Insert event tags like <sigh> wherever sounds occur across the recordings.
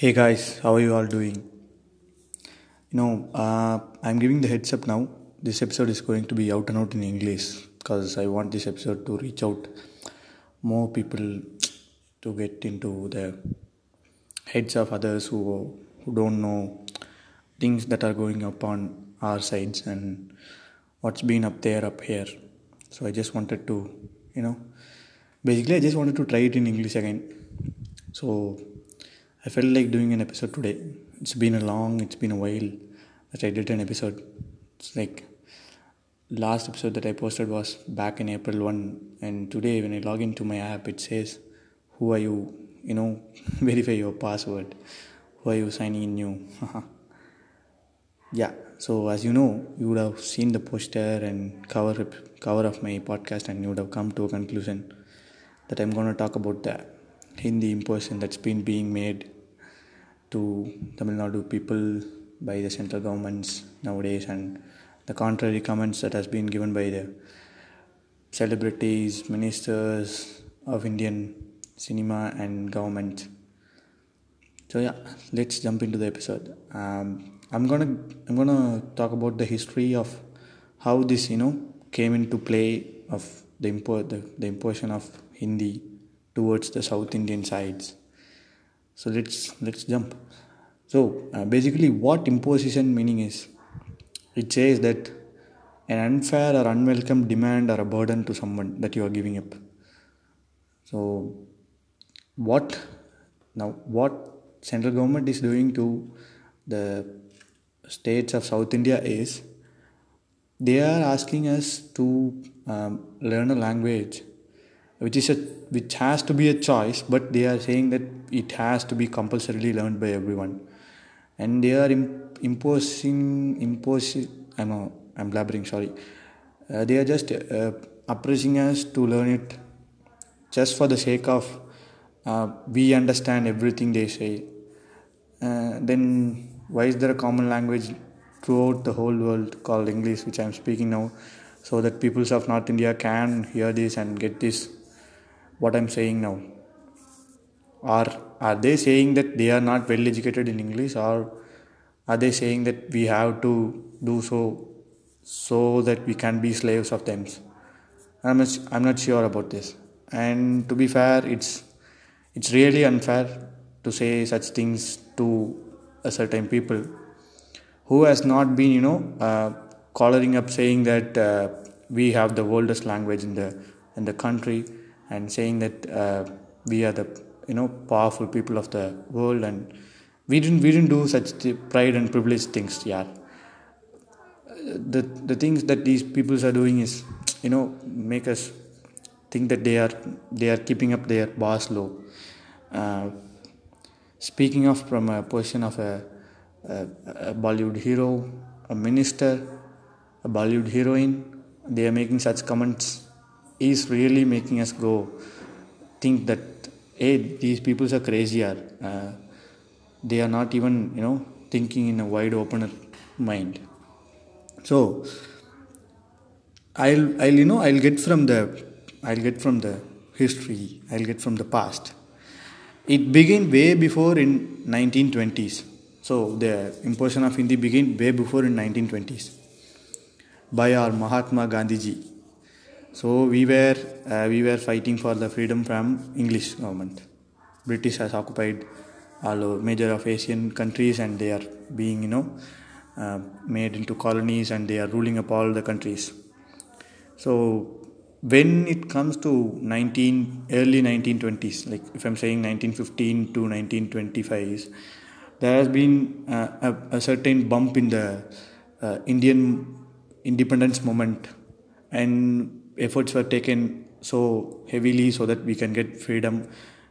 Hey guys, how are you all doing? You know, uh, I'm giving the heads up now. This episode is going to be out and out in English because I want this episode to reach out more people to get into the heads of others who who don't know things that are going up on our sides and what's been up there up here. So I just wanted to, you know, basically I just wanted to try it in English again. So I felt like doing an episode today. It's been a long, it's been a while that I did an episode. It's like last episode that I posted was back in April 1 and today when I log into my app it says who are you you know <laughs> verify your password who are you signing in new <laughs> yeah so as you know you would have seen the poster and cover cover of my podcast and you would have come to a conclusion that I'm going to talk about the Hindi imposition that's been being made to Tamil Nadu people by the central governments nowadays and the contrary comments that has been given by the celebrities, ministers of Indian cinema and government. So yeah, let's jump into the episode. Um, I'm gonna I'm gonna talk about the history of how this you know came into play of the import the, the imposition of Hindi towards the South Indian sides. So let's let's jump. So uh, basically, what imposition meaning is? It says that an unfair or unwelcome demand or a burden to someone that you are giving up. So what now? What central government is doing to the states of South India is they are asking us to um, learn a language which is a which has to be a choice but they are saying that it has to be compulsorily learned by everyone. And they are imp- imposing imposing i'm a, i'm blabbering sorry. Uh, they are just uh, oppressing us to learn it just for the sake of uh, we understand everything they say. Uh, then why is there a common language throughout the whole world called english which i'm speaking now so that peoples of north india can hear this and get this what I'm saying now? Or are they saying that they are not well educated in English, or are they saying that we have to do so so that we can be slaves of them? I'm not, I'm not sure about this. And to be fair, it's it's really unfair to say such things to a certain people who has not been, you know, uh, collaring up saying that uh, we have the oldest language in the in the country and saying that uh, we are the you know powerful people of the world and we didn't we didn't do such pride and privilege things yeah. The the things that these peoples are doing is you know make us think that they are they are keeping up their boss low. Uh, speaking of from a position of a, a, a bollywood hero a minister a bollywood heroine they are making such comments is really making us go think that hey these people are crazy uh, they are not even you know thinking in a wide open mind. So i'll i'll you know i'll get from the i'll get from the history i'll get from the past. It began way before in 1920s so the imposition of hindi began way before in 1920s by our mahatma gandhi ji so we were uh, we were fighting for the freedom from English government. British has occupied all major of Asian countries and they are being you know uh, made into colonies and they are ruling up all the countries. So when it comes to 19 early 1920s, like if I'm saying 1915 to 1925, there has been uh, a, a, certain bump in the uh, Indian independence movement and efforts were taken so heavily so that we can get freedom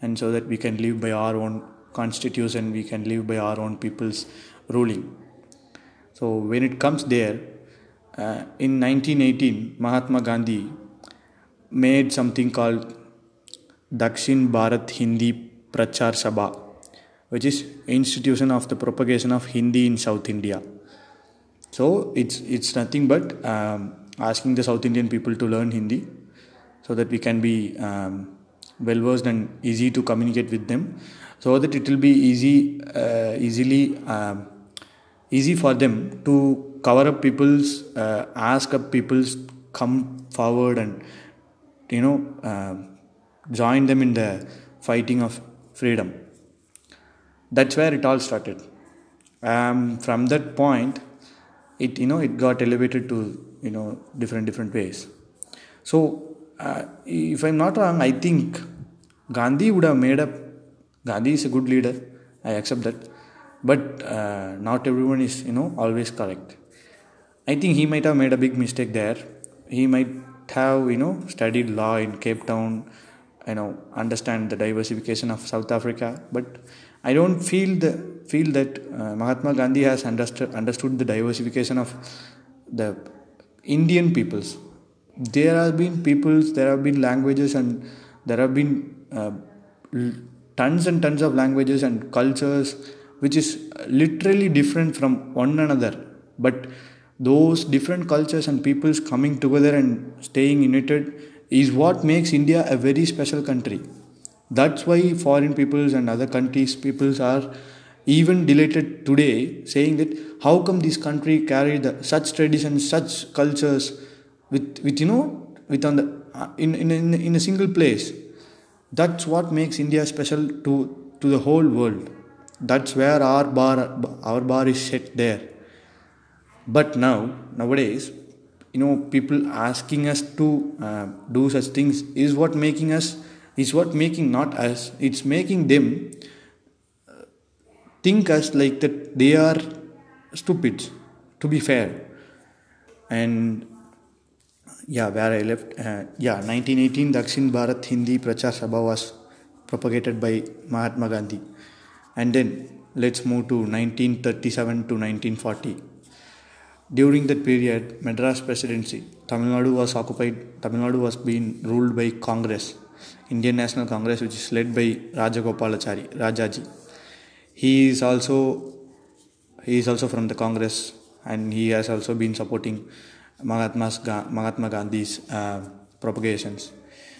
and so that we can live by our own constitution we can live by our own people's ruling. So when it comes there uh, in 1918 mahatma gandhi made something called dakshin bharat hindi prachar sabha which is institution of the propagation of hindi in south india. So it's it's nothing but um, asking the South Indian people to learn Hindi so that we can be um, well versed and easy to communicate with them so that it will be easy uh, easily um, easy for them to cover up people's uh, ask up people's come forward and you know uh, join them in the fighting of freedom. That's where it all started. Um, from that point it you know it got elevated to you know different different ways. So uh, if i'm not wrong i think gandhi would have made up gandhi is a good leader i accept that but uh, not everyone is you know always correct. I think he might have made a big mistake there. He might have you know studied law in cape town you know understand the diversification of south africa but i don't feel the feel that uh, mahatma gandhi has understood understood the diversification of the indian peoples. There have been peoples there have been languages and there have been uh, tons and tons of languages and cultures which is literally different from one another. But those different cultures and peoples coming together and staying united is what makes india a very special country. That's why foreign peoples and other countries peoples are even delighted today saying that how come this country carried such traditions such cultures with with you know with on the in, in, in, in a single place? That's what makes india special to to the whole world. That's where our bar our bar is set there. But now nowadays you know people asking us to uh, do such things is what making us is what making not us it's making them uh, think us like that they are stupid to be fair. And yeah where i left uh, yeah 1918 dakshin bharat hindi prachar sabha was propagated by mahatma gandhi. And then let's move to 1937 to 1940 during that period madras presidency tamil nadu was occupied tamil nadu was being ruled by congress indian national congress which is led by rajagopalachari rajaji he is also he is also from the congress and he has also been supporting Mahatma's, Mahatma Gandhi's uh, propagations,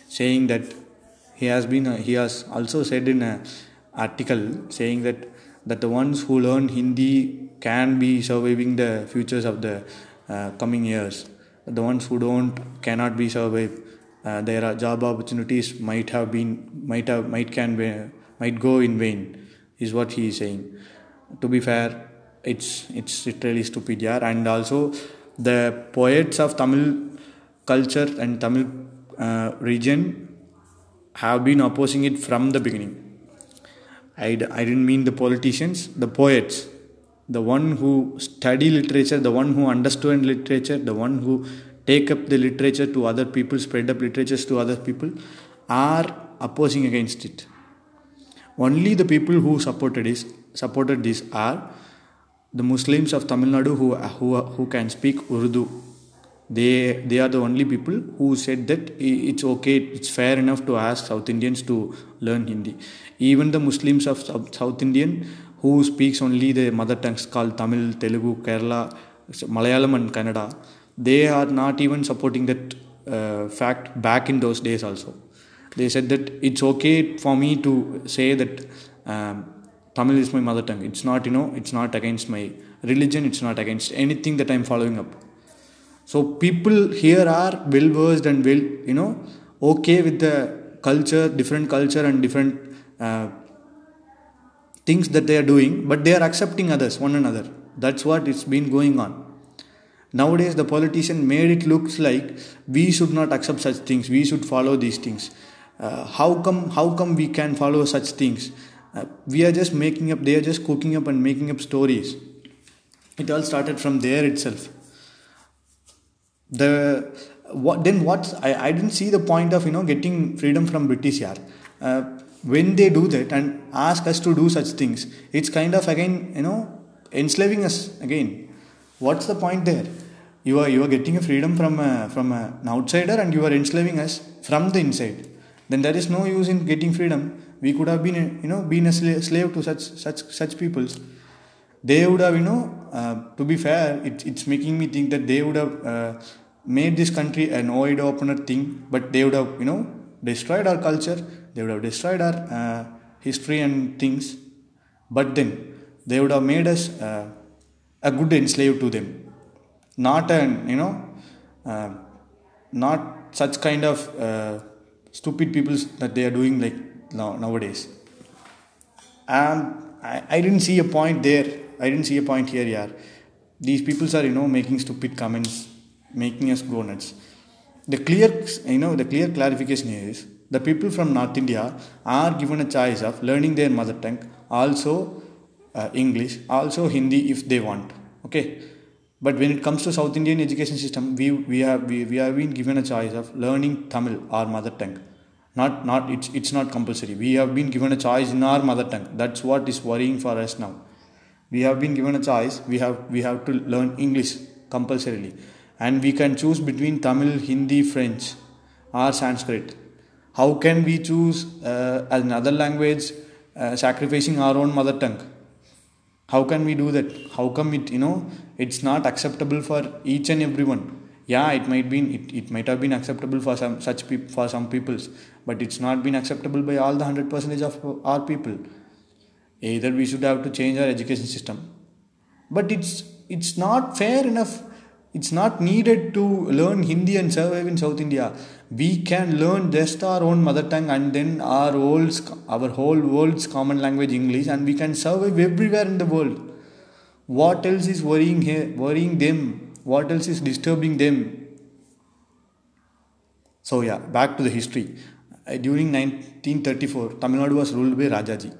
saying that he has been uh, he has also said in an article saying that that the ones who learn Hindi can be surviving the futures of the uh, coming years. The ones who don't cannot be survived. Uh, their job opportunities might have been might have might can be, might go in vain. Is what he is saying. To be fair, it's it's literally stupid, yeah. And also, the poets of Tamil culture and Tamil uh, region have been opposing it from the beginning. I, I didn't mean the politicians, the poets, the one who study literature, the one who understand literature, the one who take up the literature to other people, spread up literatures to other people, are opposing against it. Only the people who supported this supported this are the Muslims of Tamil Nadu who, who, who can speak Urdu. They, they are the only people who said that it's okay, it's fair enough to ask South Indians to learn Hindi. Even the Muslims of South, Indian who speaks only the mother tongues called Tamil, Telugu, Kerala, Malayalam and Kannada, they are not even supporting that uh, fact back in those days also. They said that it's okay for me to say that um, Tamil is my mother tongue. It's not, you know, it's not against my religion, it's not against anything that I'm following up. So people here are well versed and well, you know, okay with the culture, different culture and different uh, things that they are doing, but they are accepting others, one another. That's what it's been going on. Nowadays, the politician made it looks like we should not accept such things. We should follow these things. Uh, how come? How come we can follow such things? Uh, we are just making up. They are just cooking up and making up stories. It all started from there itself. The what then? What I, I didn't see the point of you know getting freedom from British yard. Uh, when they do that and ask us to do such things, it's kind of again you know enslaving us again. What's the point there? You are you are getting a freedom from a, from a, an outsider and you are enslaving us from the inside. Then there is no use in getting freedom. We could have been you know been a slave to such such such peoples. They would have you know uh, to be fair, it, it's making me think that they would have uh, made this country an wide opener thing, but they would have you know destroyed our culture. They would have destroyed our uh, history and things, but then they would have made us uh, a good enslave to them, not an you know, uh, not such kind of uh, stupid people that they are doing like now, nowadays. And I, I didn't see a point there. I didn't see a point here, yeah. These people are you know making stupid comments, making us go nuts. The clear you know the clear clarification is the people from North India are given a choice of learning their mother tongue, also uh, English, also Hindi if they want. Okay, but when it comes to South Indian education system, we, we have we, we have been given a choice of learning Tamil, our mother tongue. Not not it's it's not compulsory. We have been given a choice in our mother tongue. That's what is worrying for us now. We have been given a choice. We have we have to learn English compulsorily, and we can choose between Tamil, Hindi, French, or Sanskrit. How can we choose uh, another language, uh, sacrificing our own mother tongue? How can we do that? How come it you know it's not acceptable for each and everyone? Yeah, it might be it, it might have been acceptable for some such people for some peoples, but it's not been acceptable by all the hundred percentage of our people. Either we should have to change our education system, but it's it's not fair enough it's not needed to learn Hindi and survive in South India. We can learn just our own mother tongue and then our whole, our whole world's common language English and we can survive everywhere in the world. What else is worrying here, worrying them? What else is disturbing them? So yeah, back to the history. Uh, during 1934, Tamil Nadu was ruled by Rajaji,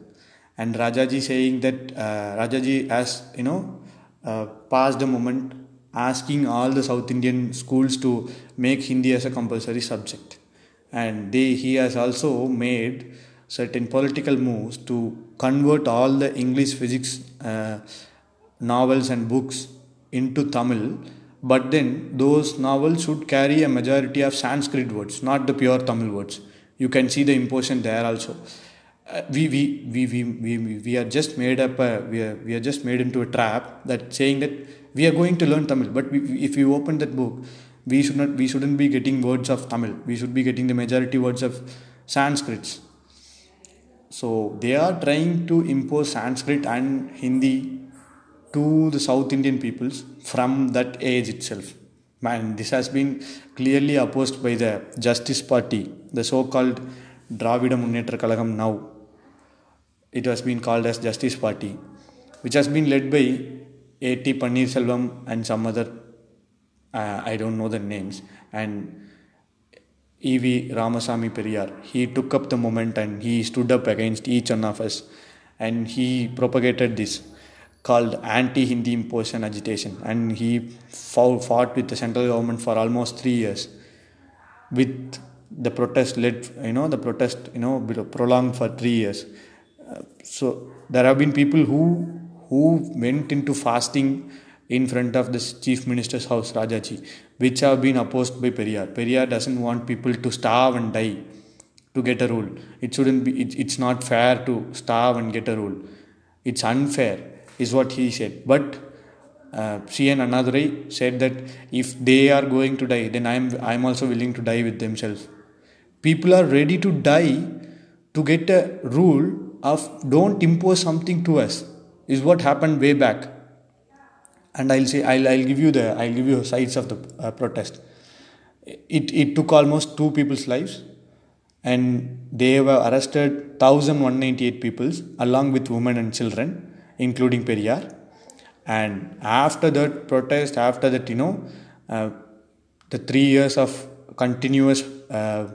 and Rajaji saying that uh, Rajaji has you know uh, passed the moment asking all the South Indian schools to make Hindi as a compulsory subject. And they, he has also made certain political moves to convert all the English physics uh, novels and books into Tamil. But then those novels should carry a majority of Sanskrit words, not the pure Tamil words. You can see the imposition there also. Uh, we, we, we, we, we, we are just made up, a, we, are, we are just made into a trap that saying that we are going to learn Tamil. But we, if you open that book, we should not we shouldn't be getting words of Tamil. We should be getting the majority words of Sanskrit. So they are trying to impose Sanskrit and Hindi to the South Indian peoples from that age itself. And this has been clearly opposed by the Justice Party, the so-called Dravida Munnetra Kalagam now. It has been called as Justice Party, which has been led by A.T. Selvam and some other, uh, I don't know the names, and E.V. Ramasamy Periyar. He took up the moment and he stood up against each one of us and he propagated this called anti-Hindi imposition agitation and he fought with the central government for almost three years with the protest led you know the protest you know prolonged for three years uh, so there have been people who who went into fasting in front of the chief minister's house, Rajaji, which have been opposed by Periyar. Periyar doesn't want people to starve and die to get a rule. It shouldn't be, it, it's not fair to starve and get a rule. It's unfair, is what he said. But uh, C.N. Annadurai said that if they are going to die, then I'm, I'm also willing to die with themselves. People are ready to die to get a rule of don't impose something to us is what happened way back. And i'll say i'll, I'll give you the i'll give you sides of the uh, protest. It, it took almost two people's lives and they were arrested 1198 people along with women and children including periyar. And after that protest after that you know uh, the three years of continuous uh,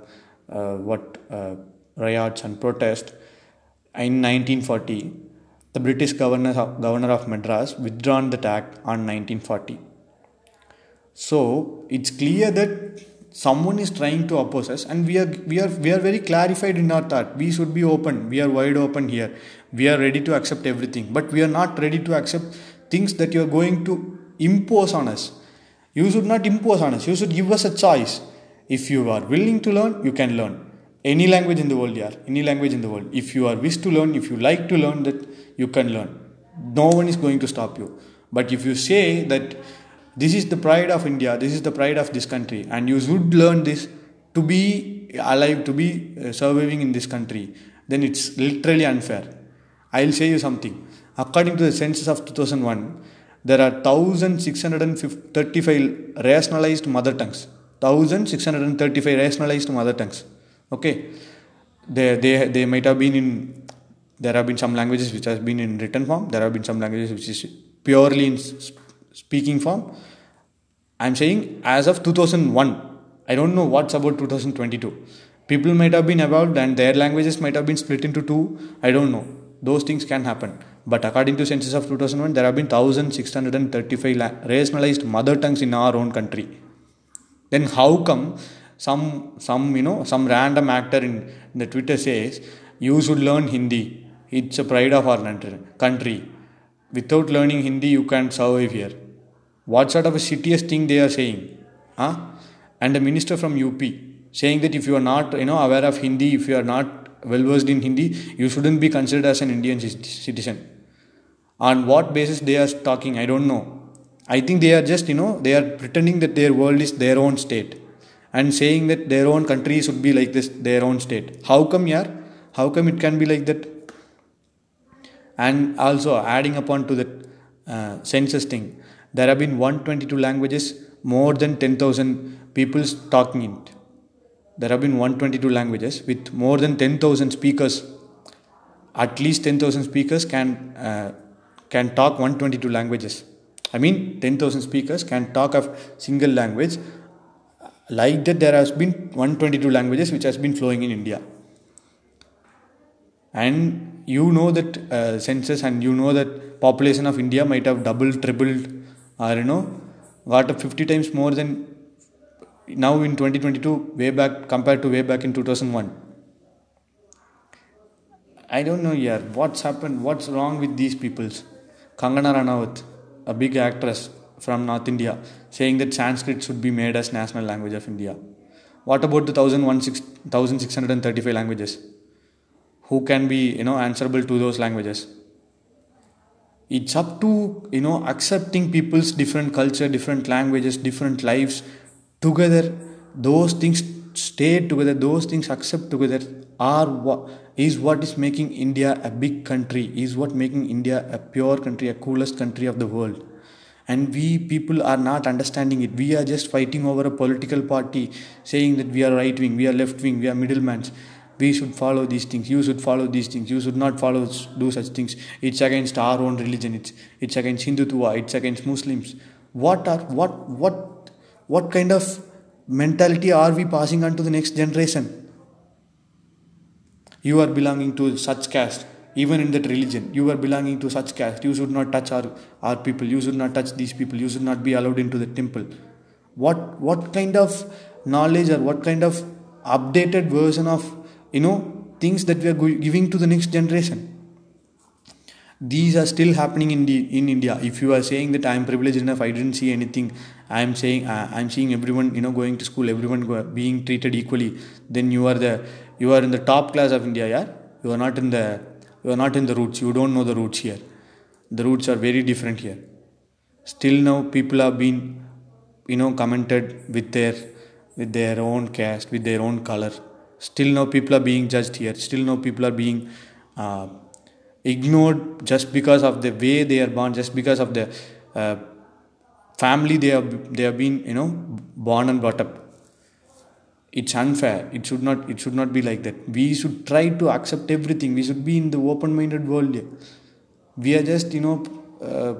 uh what uh, riots and protest in 1940 the British governor, governor of Madras withdrawn the act on 1940. So it's clear that someone is trying to oppose us and we are we are we are very clarified in our thought. We should be open. We are wide open here. We are ready to accept everything. But we are not ready to accept things that you are going to impose on us. You should not impose on us. You should give us a choice. If you are willing to learn you can learn. Any language in the world yeah. Any language in the world. If you are wish to learn if you like to learn that you can learn no one is going to stop you but if you say that this is the pride of india this is the pride of this country and you should learn this to be alive to be uh, surviving in this country then it's literally unfair. I'll say you something. According to the census of 2001, there are 1635 rationalized mother tongues. 1635 rationalized mother tongues. Okay. They, they, they might have been in, there have been some languages which have been in written form, there have been some languages which is purely in speaking form. I'm saying as of 2001, I don't know what's about 2022. People might have been evolved and their languages might have been split into two. I don't know. Those things can happen. But according to census of 2001, there have been 1,635 rationalized mother tongues in our own country. Then how come some some you know some random actor in the Twitter says you should learn Hindi. It's a pride of our country. Without learning Hindi, you can't survive here. What sort of a shittiest thing they are saying? Huh? And a minister from UP saying that if you are not you know aware of Hindi, if you are not well versed in Hindi, you shouldn't be considered as an Indian citizen. On what basis they are talking, I don't know. I think they are just you know they are pretending that their world is their own state and saying that their own country should be like this, their own state. How come, yeah? How come it can be like that? And also adding upon to the uh, census thing, there have been 122 languages, more than 10,000 people talking it there have been 122 languages with more than 10,000 speakers. At least 10,000 speakers can uh, can talk 122 languages. I mean, 10,000 speakers can talk of single language. Like that, there has been 122 languages which has been flowing in India. And you know that uh, census and you know that population of India might have doubled, tripled, or you know, got up 50 times more than now in 2022 way back compared to way back in 2001 i don't know yeah what's happened what's wrong with these peoples kangana ranaut a big actress from north india saying that sanskrit should be made as national language of india. What about the 1635 languages who can be you know answerable to those languages. It's up to you know accepting people's different culture different languages different lives together. Those things stay together. Those things accept together are what is what is making india a big country is what making india a pure country a coolest country of the world. And we people are not understanding it. We are just fighting over a political party saying that we are right wing we are left wing we are middlemen we should follow these things you should follow these things you should not follow do such things it's against our own religion it's it's against hindutva it's against muslims what are what what what kind of mentality are we passing on to the next generation? You are belonging to such caste, even in that religion. You are belonging to such caste. You should not touch our, our people. You should not touch these people. You should not be allowed into the temple. What what kind of knowledge or what kind of updated version of you know things that we are giving to the next generation? these are still happening in the in India. If you are saying that I am privileged enough, I didn't see anything. I am saying uh, I am seeing everyone you know going to school, everyone go, being treated equally. Then you are the you are in the top class of India. Yeah, you are not in the you are not in the roots. You don't know the roots here. The roots are very different here. Still now people have been you know commented with their with their own caste, with their own color. Still no people are being judged here. Still no people are being uh, ignored just because of the way they are born, just because of the uh, family they have they have been you know born and brought up. It's unfair. It should not. It should not be like that. We should try to accept everything. We should be in the open-minded world. We are just you know. Uh,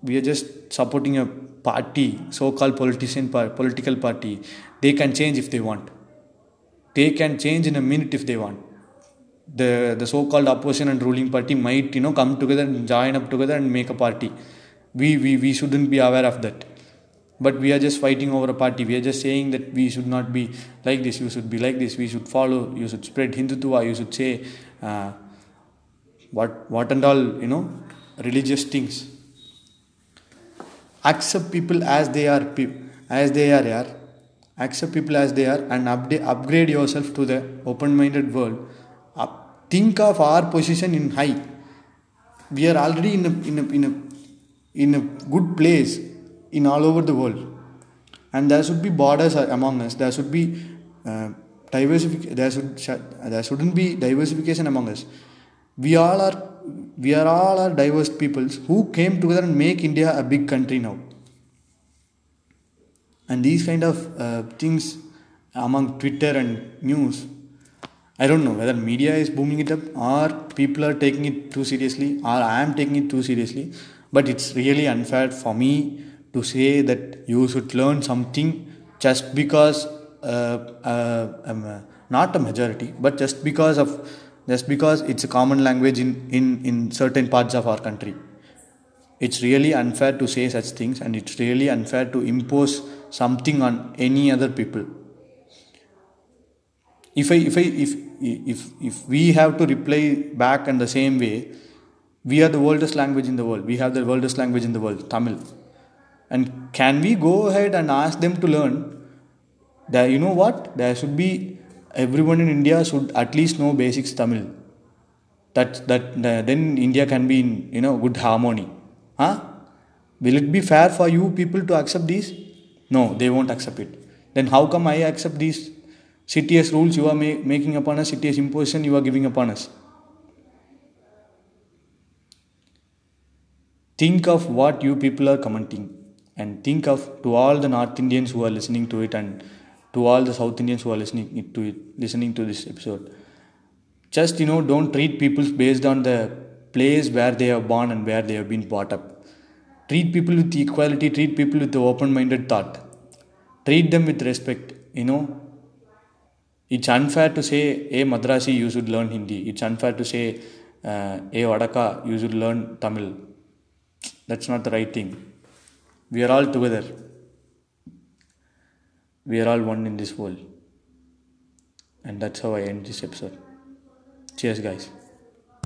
we are just supporting a party, so-called politician political party. They can change if they want. They can change in a minute if they want. The the so-called opposition and ruling party might you know come together and join up together and make a party. We we, we shouldn't be aware of that. But we are just fighting over a party. We are just saying that we should not be like this you should be like this we should follow you should spread hindutva you should say uh, what what and all you know religious things. Accept people as they are as they are yeah. Accept people as they are and update, upgrade yourself to the open minded world think of our position in high we are already in a, in a, in a, in a good place in all over the world and there should be borders among us there should be uh, diversific- there, should, there shouldn't be diversification among us. We all are we are all are diverse peoples who came together and make India a big country now. And these kind of uh, things among Twitter and news, I don't know whether media is booming it up or people are taking it too seriously or I am taking it too seriously. But it's really unfair for me to say that you should learn something just because uh, uh, um, not a majority, but just because of just because it's a common language in, in, in certain parts of our country. It's really unfair to say such things and it's really unfair to impose something on any other people. If I, if I, if if if we have to reply back in the same way, we are the oldest language in the world. We have the oldest language in the world, Tamil. And can we go ahead and ask them to learn that you know what? There should be everyone in India should at least know basics Tamil. That that then India can be in you know good harmony. Huh? Will it be fair for you people to accept these? No, they won't accept it. Then how come I accept these CTS rules you are ma- making upon us, CTS imposition you are giving upon us? Think of what you people are commenting and think of to all the North Indians who are listening to it and to all the South Indians who are listening to it, listening to this episode. Just you know, don't treat people based on the place where they are born and where they have been brought up. Treat people with equality. Treat people with the open-minded thought. Treat them with respect. You know, it's unfair to say, "Hey Madrasi, you should learn Hindi." It's unfair to say, uh, "Hey Vadaka, you should learn Tamil." That's not the right thing. We are all together. We are all one in this world. And that's how I end this episode. Cheers, guys.